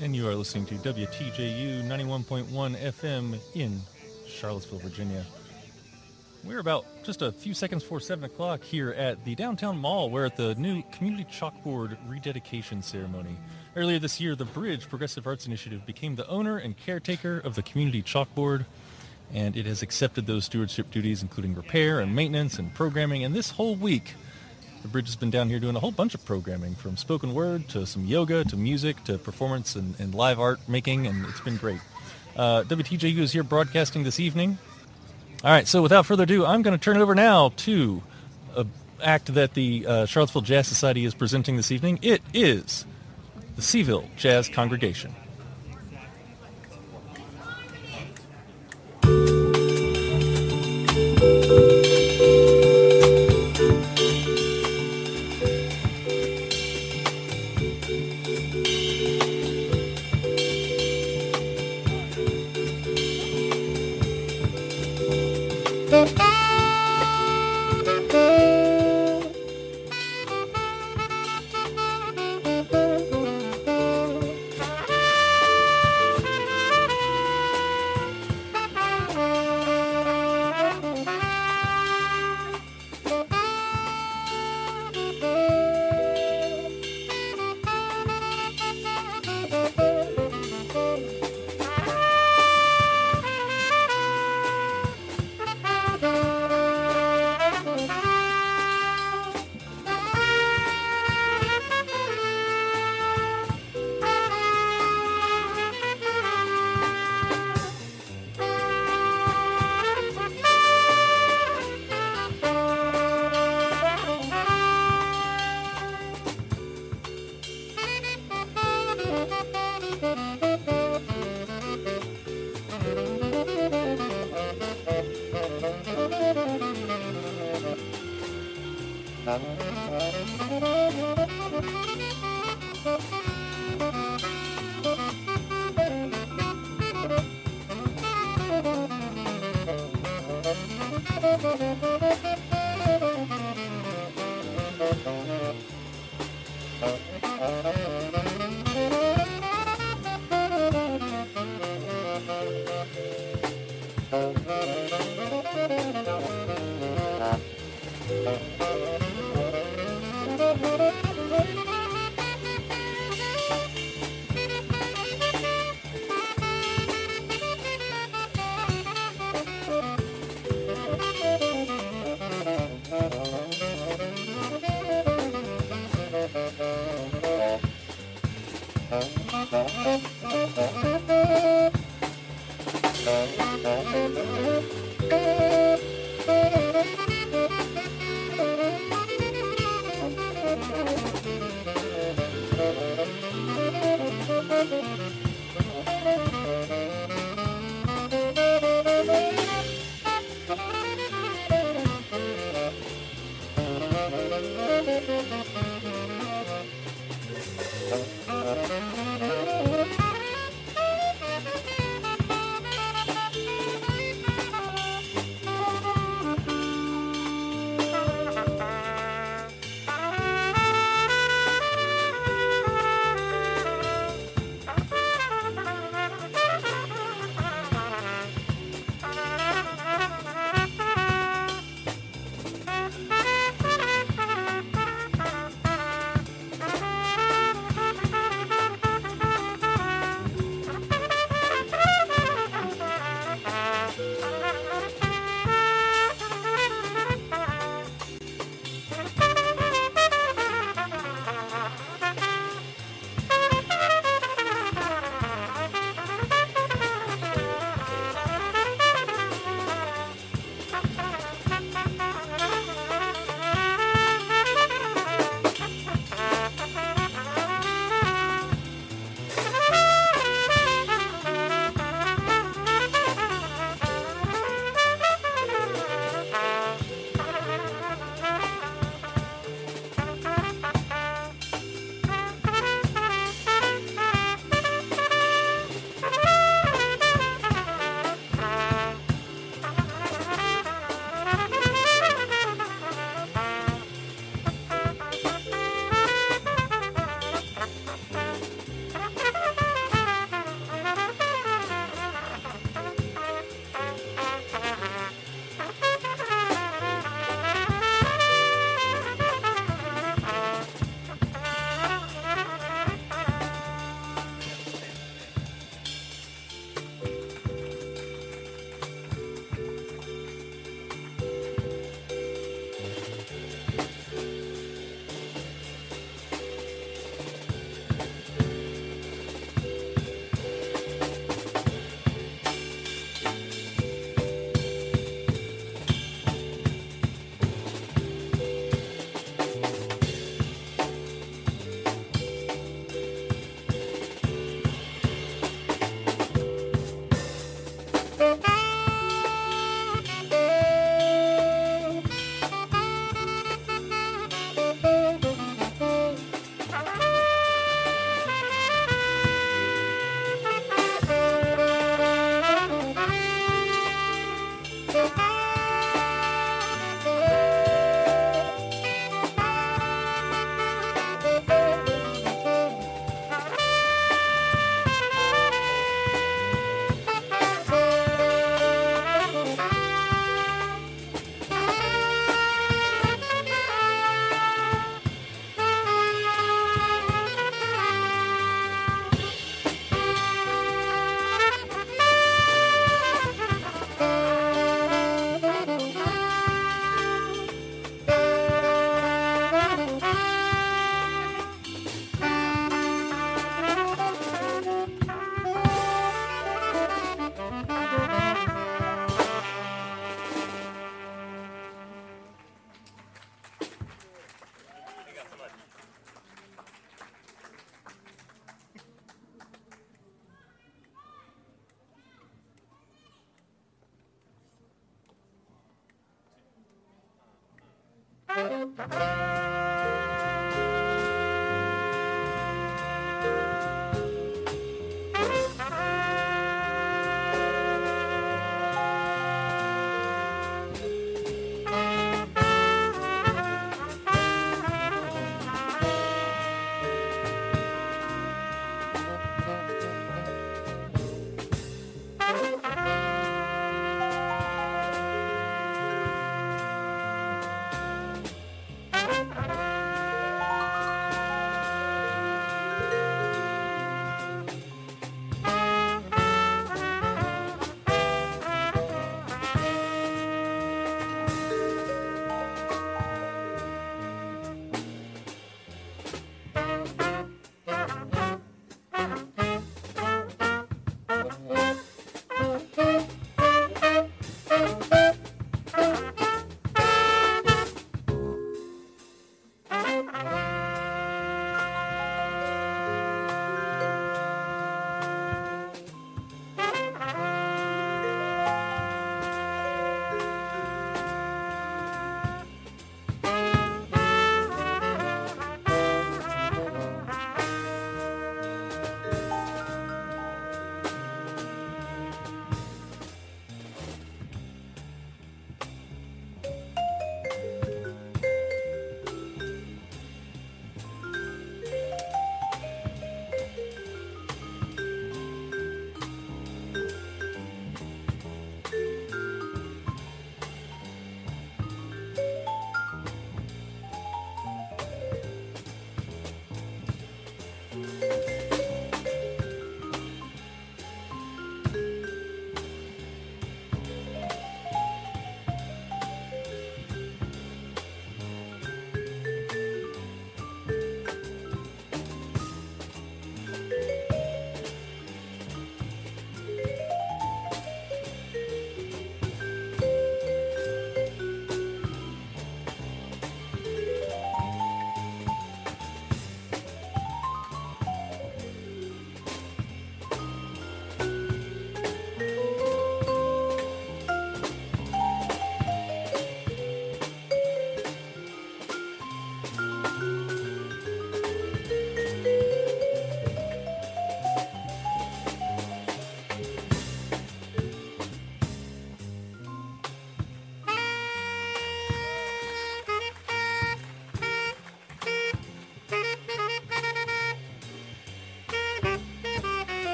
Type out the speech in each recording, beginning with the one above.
and you are listening to WTJU 91.1 FM in Charlottesville, Virginia. We're about just a few seconds before 7 o'clock here at the downtown mall. We're at the new Community Chalkboard rededication ceremony. Earlier this year, the Bridge Progressive Arts Initiative became the owner and caretaker of the Community Chalkboard, and it has accepted those stewardship duties, including repair and maintenance and programming. And this whole week, the Bridge has been down here doing a whole bunch of programming, from spoken word to some yoga to music to performance and, and live art making, and it's been great. Uh, WTJU is here broadcasting this evening. All right, so without further ado, I'm going to turn it over now to an act that the uh, Charlottesville Jazz Society is presenting this evening. It is the Cville Jazz Congregation.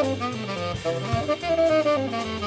Thank you.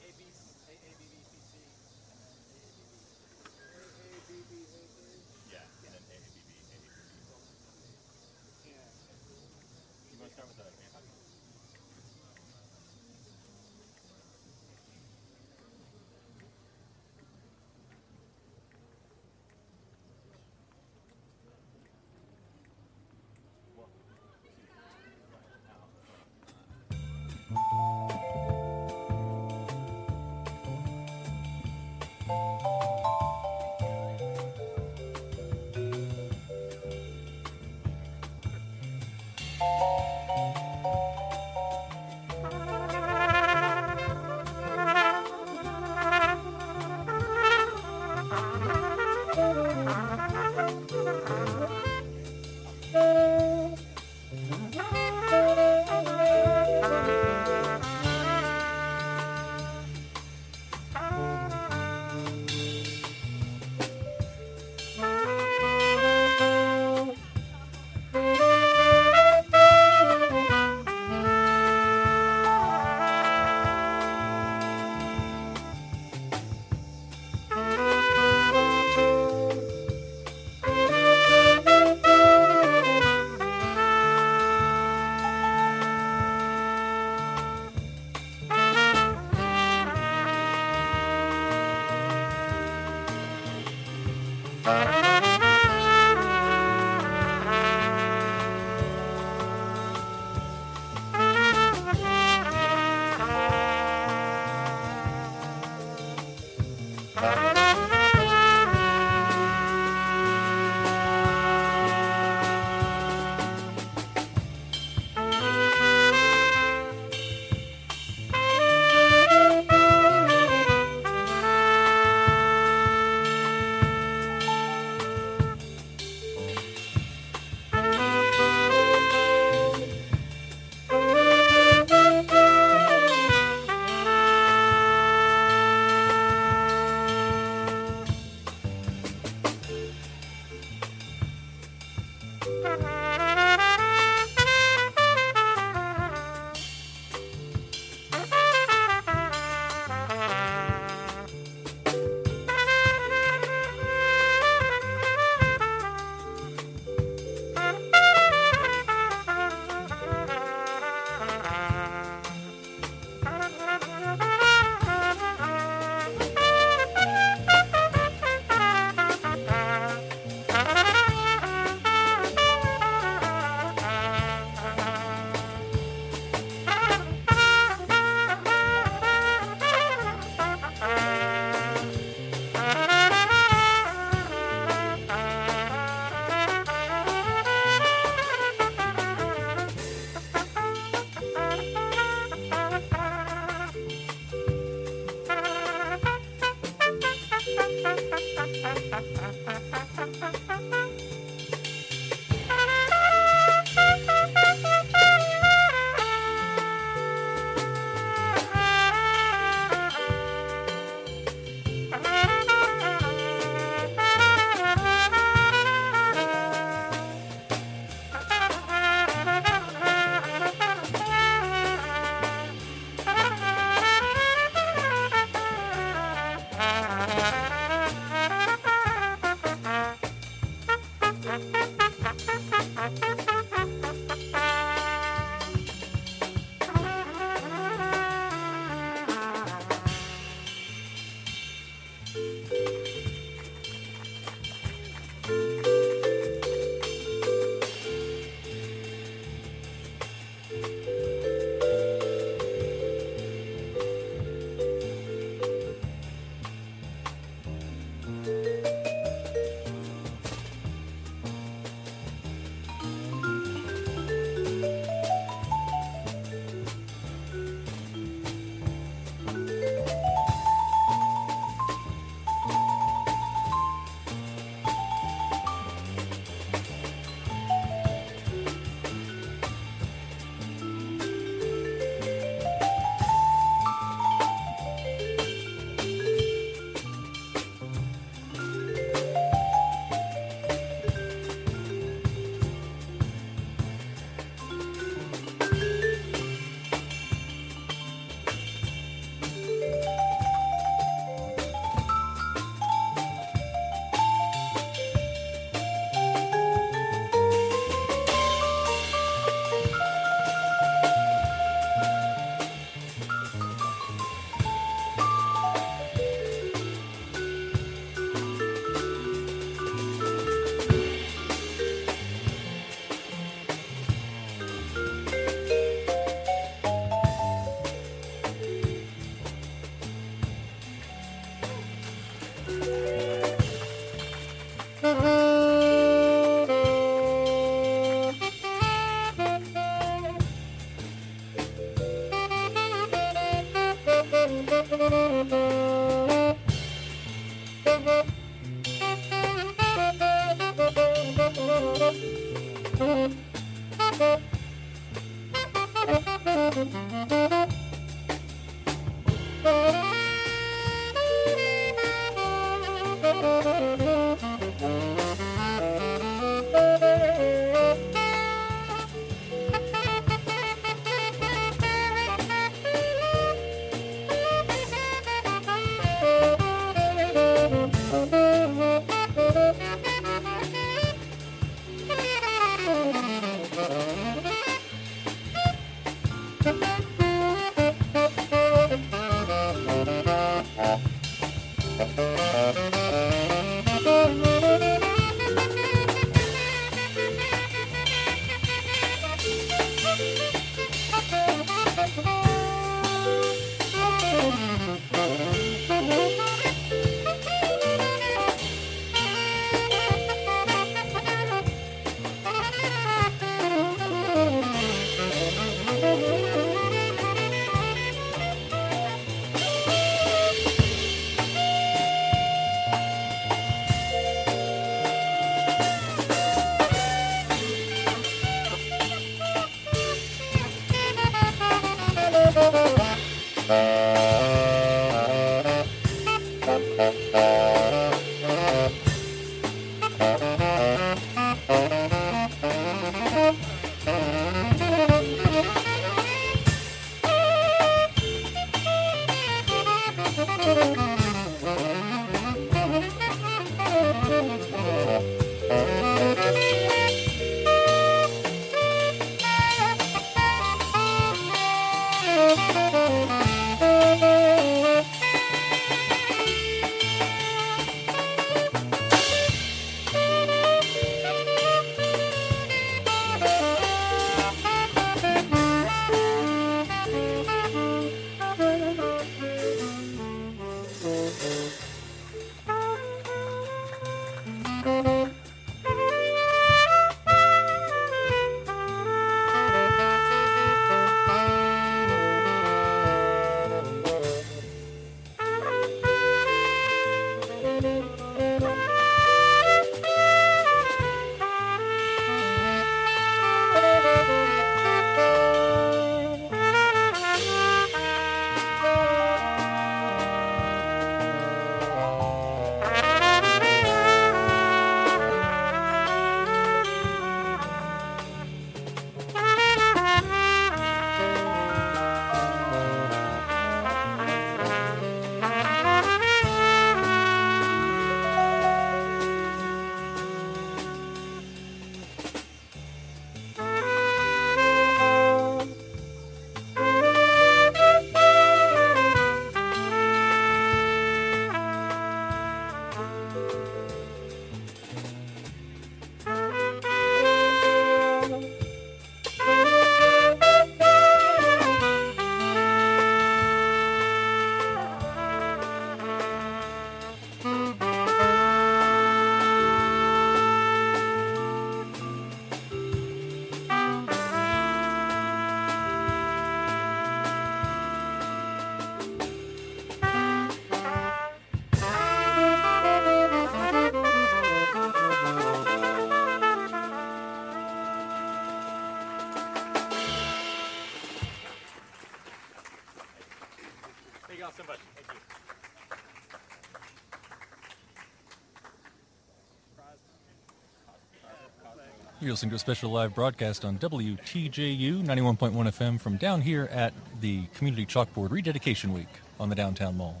You're listening to a special live broadcast on WTJU 91.1 FM from down here at the Community Chalkboard Rededication Week on the Downtown Mall.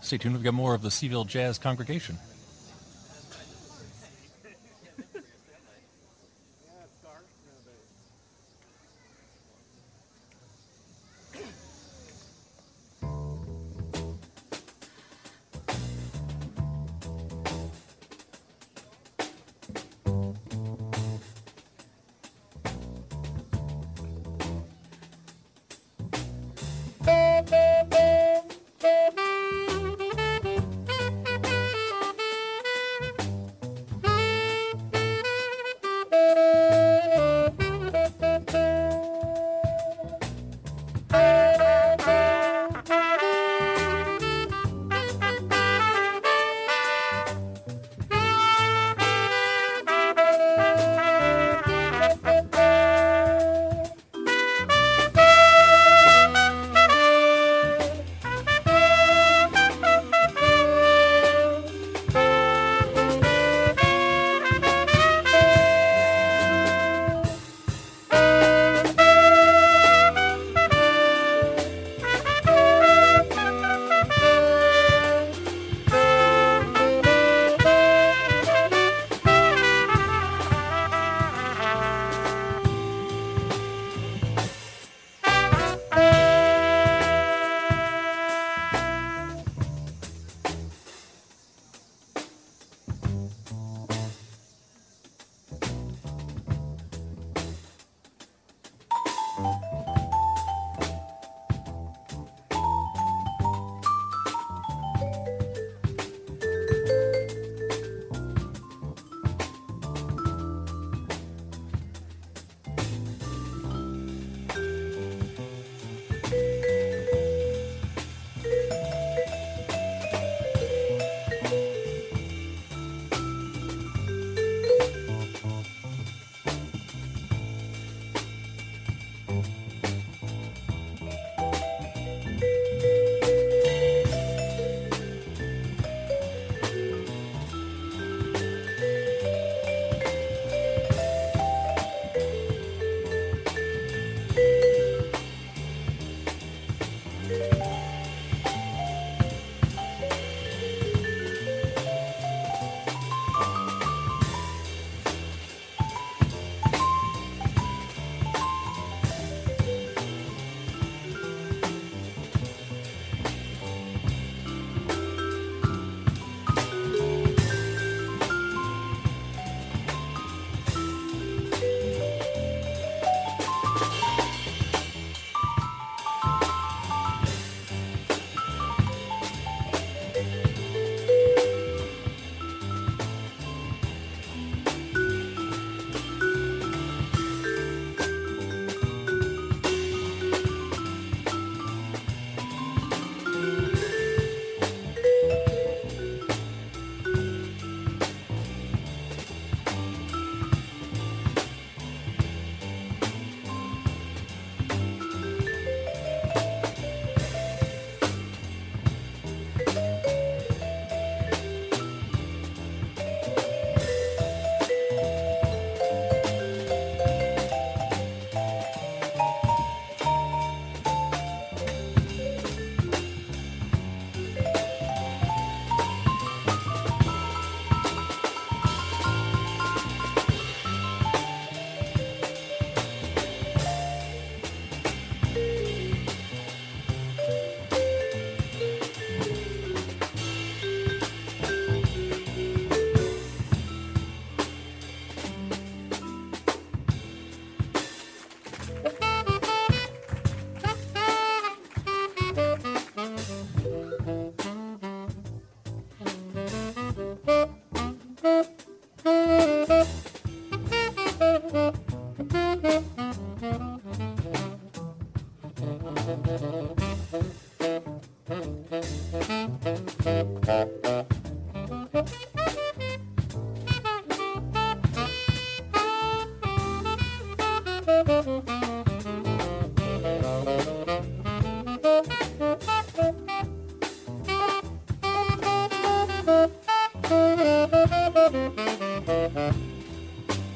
Stay tuned, we've got more of the Cville Jazz congregation.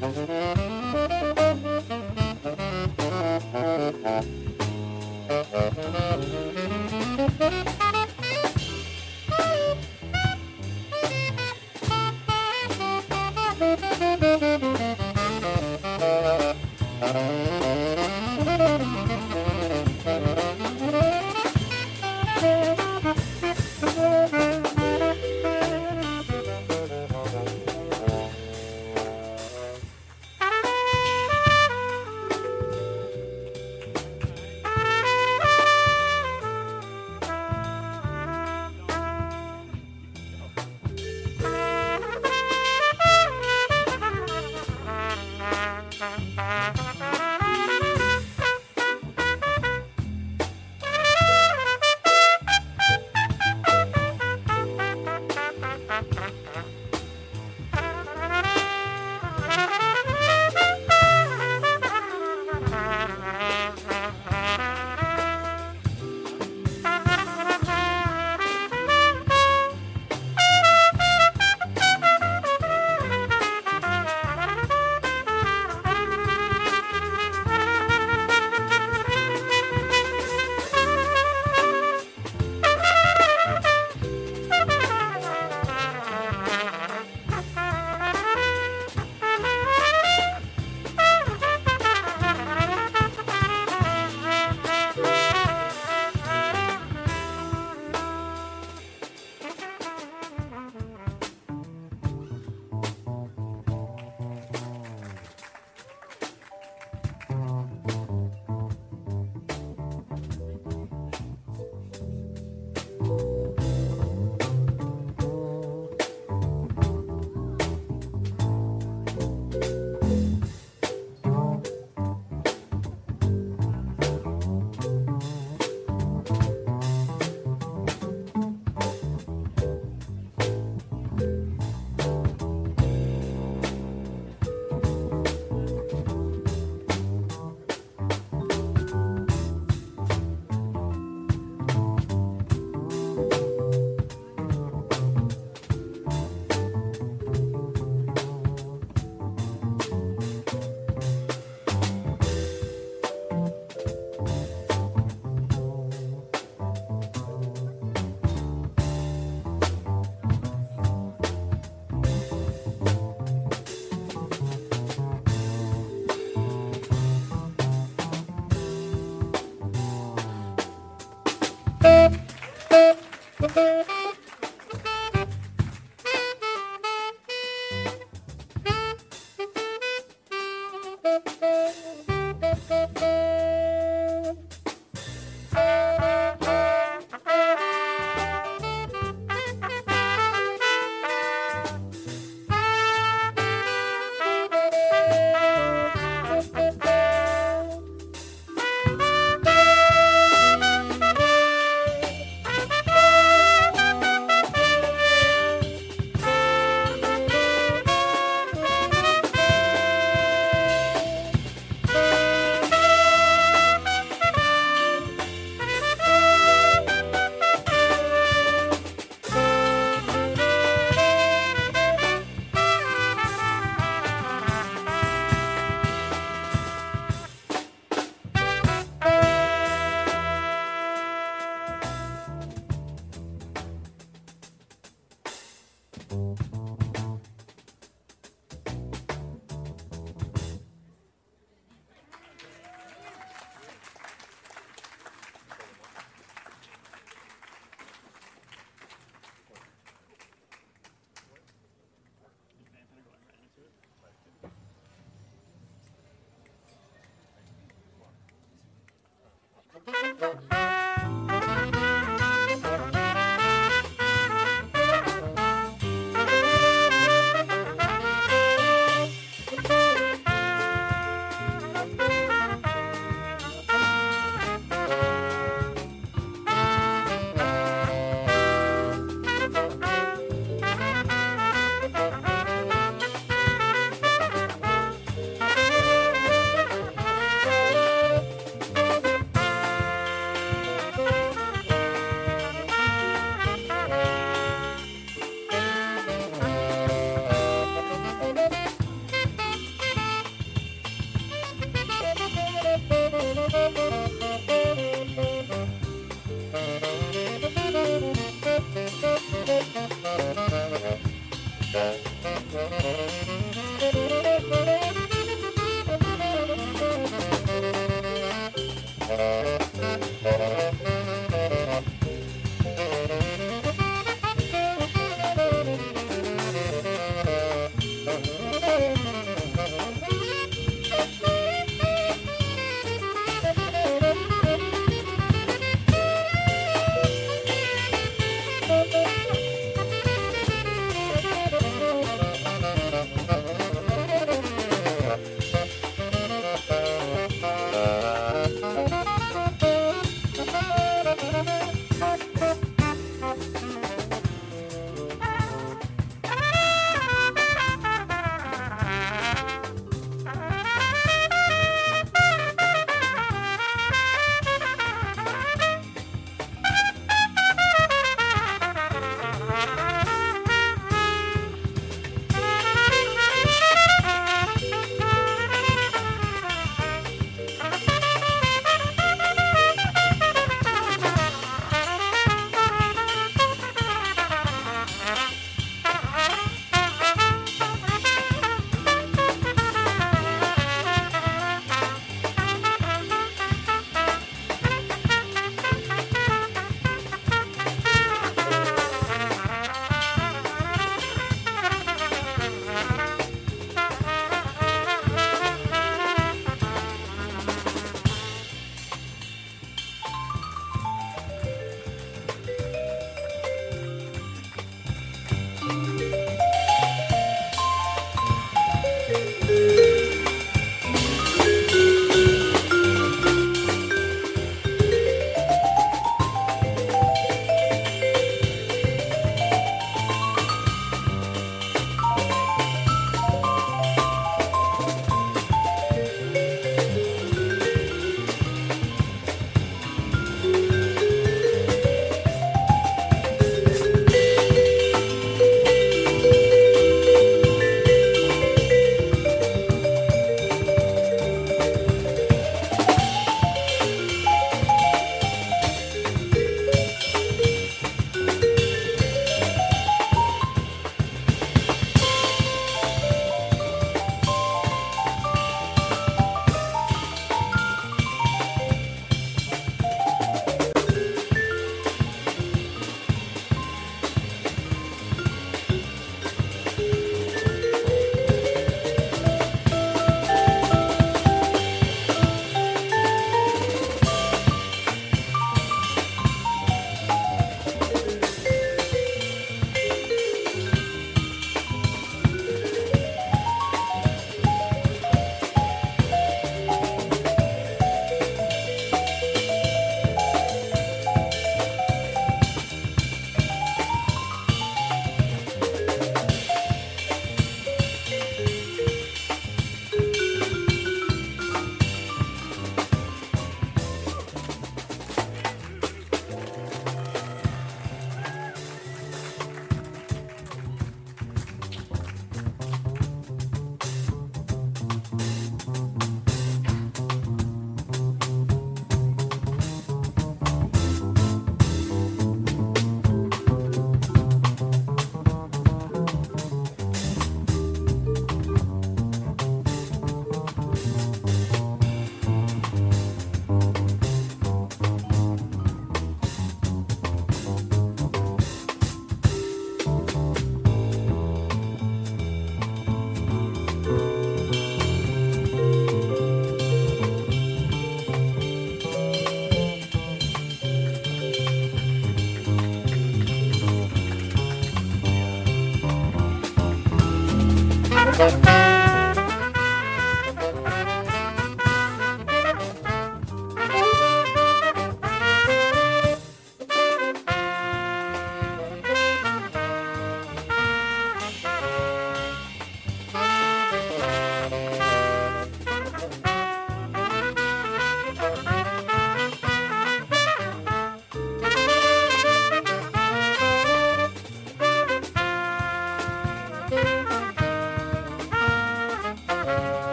Thank you.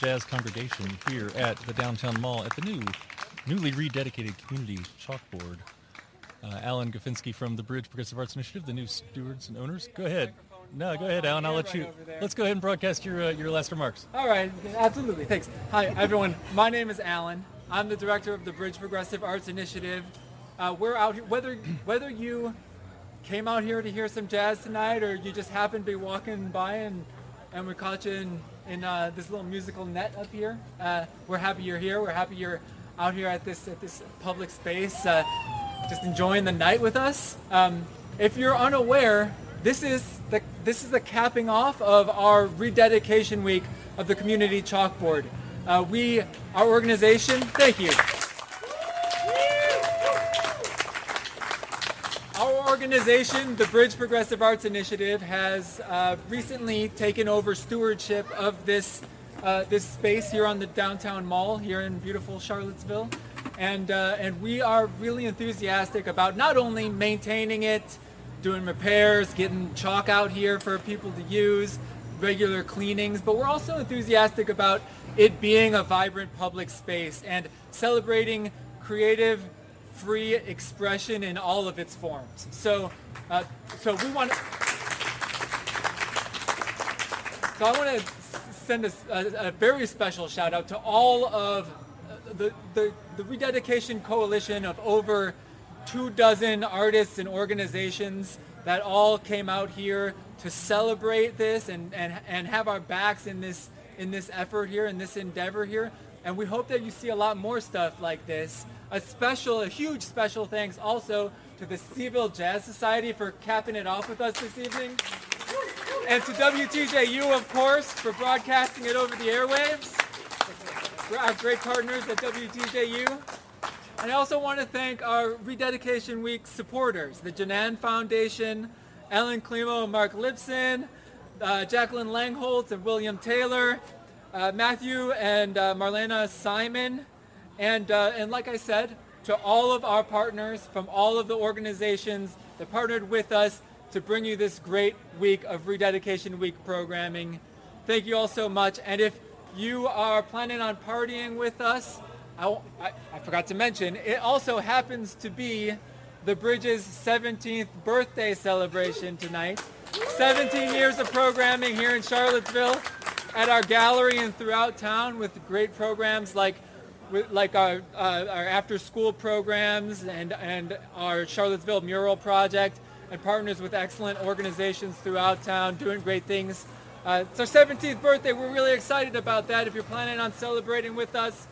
Jazz Congregation here at the Downtown Mall at the new, newly rededicated community chalkboard. Uh, Alan Goffinski from the Bridge Progressive Arts Initiative, the new stewards and owners. Go ahead. No, go ahead, Alan. I'll let you. Let's go ahead and broadcast your uh, your last remarks. All right, absolutely. Thanks. Hi, everyone. My name is Alan. I'm the director of the Bridge Progressive Arts Initiative. Uh, we're out here, whether whether you came out here to hear some jazz tonight, or you just happened to be walking by and and we caught you in in uh, this little musical net up here. Uh, we're happy you're here. We're happy you're out here at this at this public space, uh, just enjoying the night with us. Um, if you're unaware, this is the this is the capping off of our rededication week of the community chalkboard. Uh, we, our organization, thank you. Our organization, the Bridge Progressive Arts Initiative, has uh, recently taken over stewardship of this uh, this space here on the downtown mall here in beautiful Charlottesville, and uh, and we are really enthusiastic about not only maintaining it, doing repairs, getting chalk out here for people to use, regular cleanings, but we're also enthusiastic about it being a vibrant public space and celebrating creative free expression in all of its forms. So, uh, so we want. So I want to send a, a, a, very special shout out to all of the, the, the rededication coalition of over two dozen artists and organizations that all came out here to celebrate this and, and, and have our backs in this in this effort here in this endeavor here and we hope that you see a lot more stuff like this a special, a huge special thanks also to the Cville Jazz Society for capping it off with us this evening. And to WTJU, of course, for broadcasting it over the airwaves. Our great partners at WTJU. And I also want to thank our Rededication Week supporters, the Janan Foundation, Ellen Klimo and Mark Lipson, uh, Jacqueline Langholtz and William Taylor, uh, Matthew and uh, Marlena Simon, and, uh, and like I said, to all of our partners from all of the organizations that partnered with us to bring you this great week of Rededication Week programming. Thank you all so much. And if you are planning on partying with us, I, I, I forgot to mention, it also happens to be the Bridge's 17th birthday celebration tonight. 17 years of programming here in Charlottesville at our gallery and throughout town with great programs like like our, uh, our after school programs and, and our Charlottesville mural project and partners with excellent organizations throughout town doing great things. Uh, it's our 17th birthday. We're really excited about that. If you're planning on celebrating with us,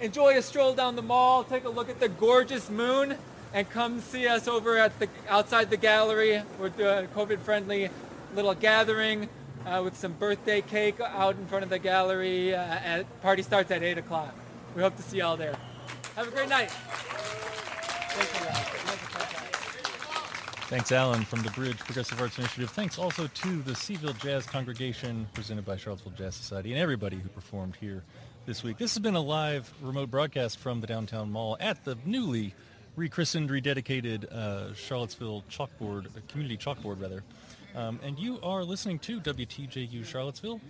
enjoy a stroll down the mall, take a look at the gorgeous moon, and come see us over at the outside the gallery. We're doing a COVID-friendly little gathering uh, with some birthday cake out in front of the gallery. Uh, at, party starts at 8 o'clock. We hope to see you all there. Have a great night. Thanks, Alan, from the Bridge Progressive Arts Initiative. Thanks also to the Cville Jazz Congregation, presented by Charlottesville Jazz Society, and everybody who performed here this week. This has been a live remote broadcast from the downtown mall at the newly rechristened, rededicated uh, Charlottesville chalkboard, uh, community chalkboard, rather. Um, and you are listening to WTJU Charlottesville,